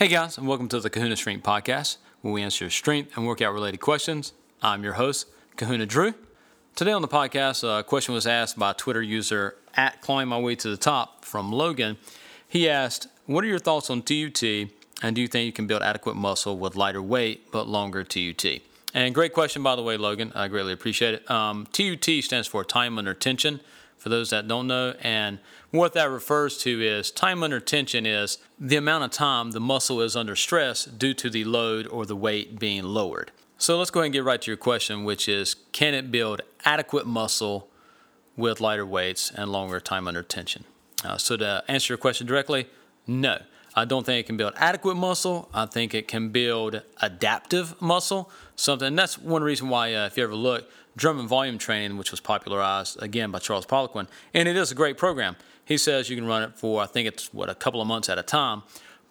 Hey guys, and welcome to the Kahuna Strength Podcast, where we answer strength and workout related questions. I'm your host, Kahuna Drew. Today on the podcast, a question was asked by Twitter user at Climbing My Way to the Top from Logan. He asked, What are your thoughts on TUT, and do you think you can build adequate muscle with lighter weight but longer TUT? And great question, by the way, Logan. I greatly appreciate it. Um, TUT stands for time under tension for those that don't know. And what that refers to is time under tension is the amount of time the muscle is under stress due to the load or the weight being lowered. So let's go ahead and get right to your question, which is can it build adequate muscle with lighter weights and longer time under tension? Uh, so to answer your question directly, no. I don't think it can build adequate muscle. I think it can build adaptive muscle. Something that's one reason why, uh, if you ever look, German volume training, which was popularized again by Charles Poliquin, and it is a great program. He says you can run it for I think it's what a couple of months at a time,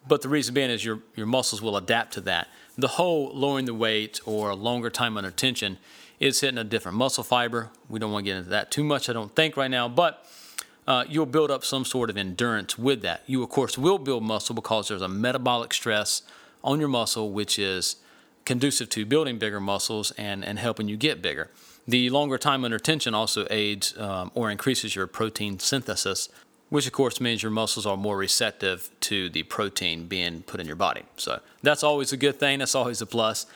but the reason being is your your muscles will adapt to that. The whole lowering the weight or longer time under tension is hitting a different muscle fiber. We don't want to get into that too much, I don't think right now, but uh, you'll build up some sort of endurance with that. You, of course, will build muscle because there's a metabolic stress on your muscle, which is conducive to building bigger muscles and, and helping you get bigger. The longer time under tension also aids um, or increases your protein synthesis, which of course means your muscles are more receptive to the protein being put in your body. So that's always a good thing, that's always a plus.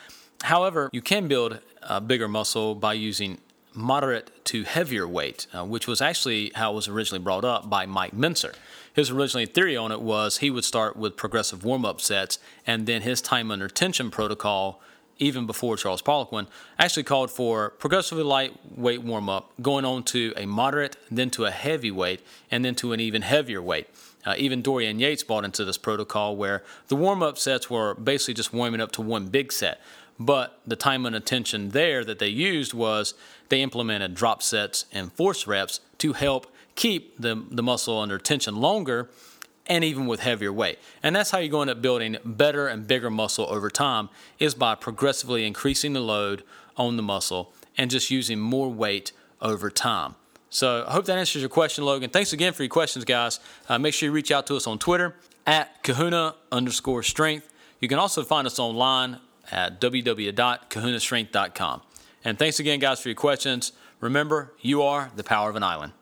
However, you can build a bigger muscle by using moderate to heavier weight, uh, which was actually how it was originally brought up by Mike Mentzer. His original theory on it was he would start with progressive warm up sets, and then his time under tension protocol, even before Charles Poliquin, actually called for progressively lightweight warm up, going on to a moderate, then to a heavy weight, and then to an even heavier weight. Uh, even Dorian Yates bought into this protocol where the warm up sets were basically just warming up to one big set. But the time under tension there that they used was they implemented drop sets and force reps to help keep the, the muscle under tension longer and even with heavier weight. And that's how you go into building better and bigger muscle over time is by progressively increasing the load on the muscle and just using more weight over time. So I hope that answers your question, Logan. Thanks again for your questions, guys. Uh, make sure you reach out to us on Twitter at kahuna underscore strength. You can also find us online at www.kahunastrength.com. And thanks again, guys, for your questions. Remember, you are the power of an island.